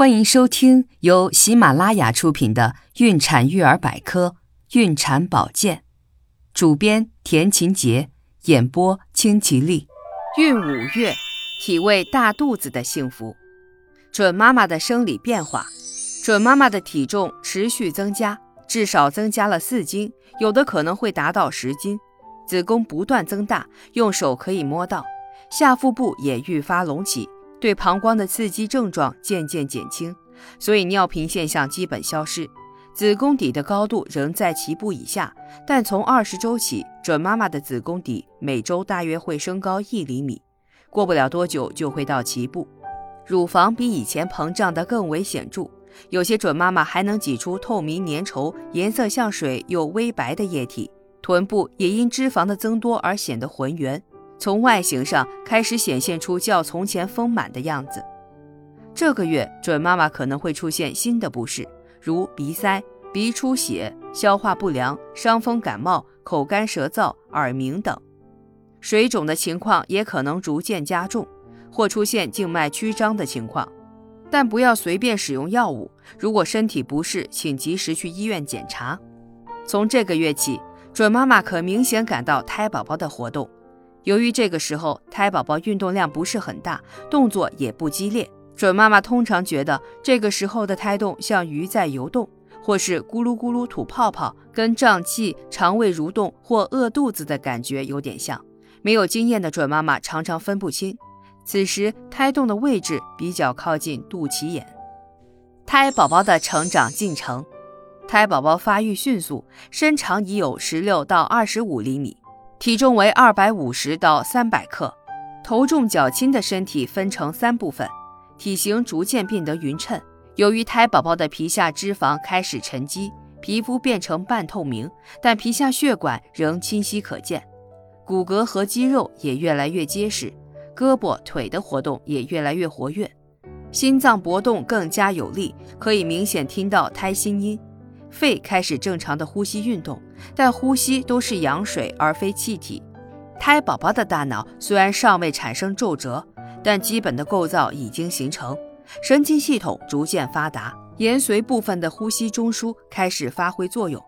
欢迎收听由喜马拉雅出品的《孕产育儿百科·孕产保健》，主编田勤杰，演播清吉丽。孕五月，体味大肚子的幸福。准妈妈的生理变化，准妈妈的体重持续增加，至少增加了四斤，有的可能会达到十斤。子宫不断增大，用手可以摸到，下腹部也愈发隆起。对膀胱的刺激症状渐渐减轻，所以尿频现象基本消失。子宫底的高度仍在脐部以下，但从二十周起，准妈妈的子宫底每周大约会升高一厘米，过不了多久就会到脐部。乳房比以前膨胀得更为显著，有些准妈妈还能挤出透明粘稠、颜色像水又微白的液体。臀部也因脂肪的增多而显得浑圆。从外形上开始显现出较从前丰满的样子。这个月准妈妈可能会出现新的不适，如鼻塞、鼻出血、消化不良、伤风感冒、口干舌燥、耳鸣等。水肿的情况也可能逐渐加重，或出现静脉曲张的情况。但不要随便使用药物，如果身体不适，请及时去医院检查。从这个月起，准妈妈可明显感到胎宝宝的活动。由于这个时候胎宝宝运动量不是很大，动作也不激烈，准妈妈通常觉得这个时候的胎动像鱼在游动，或是咕噜咕噜吐泡泡，跟胀气、肠胃蠕动或饿肚子的感觉有点像。没有经验的准妈妈常常分不清，此时胎动的位置比较靠近肚脐眼。胎宝宝的成长进程，胎宝宝发育迅速，身长已有十六到二十五厘米。体重为二百五十到三百克，头重脚轻的身体分成三部分，体型逐渐变得匀称。由于胎宝宝的皮下脂肪开始沉积，皮肤变成半透明，但皮下血管仍清晰可见，骨骼和肌肉也越来越结实，胳膊腿的活动也越来越活跃，心脏搏动更加有力，可以明显听到胎心音。肺开始正常的呼吸运动，但呼吸都是羊水而非气体。胎宝宝的大脑虽然尚未产生皱褶，但基本的构造已经形成，神经系统逐渐发达，延髓部分的呼吸中枢开始发挥作用，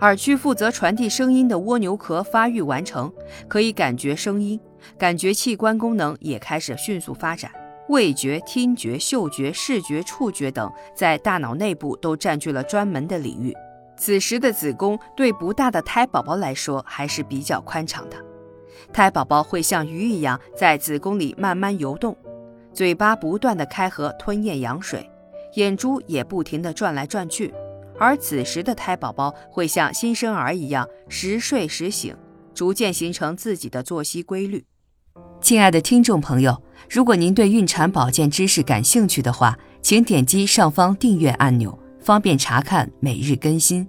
耳区负责传递声音的蜗牛壳发育完成，可以感觉声音，感觉器官功能也开始迅速发展。味觉、听觉、嗅觉、视觉、触觉等在大脑内部都占据了专门的领域。此时的子宫对不大的胎宝宝来说还是比较宽敞的，胎宝宝会像鱼一样在子宫里慢慢游动，嘴巴不断的开合吞咽羊水，眼珠也不停地转来转去。而此时的胎宝宝会像新生儿一样时睡时醒，逐渐形成自己的作息规律。亲爱的听众朋友，如果您对孕产保健知识感兴趣的话，请点击上方订阅按钮，方便查看每日更新。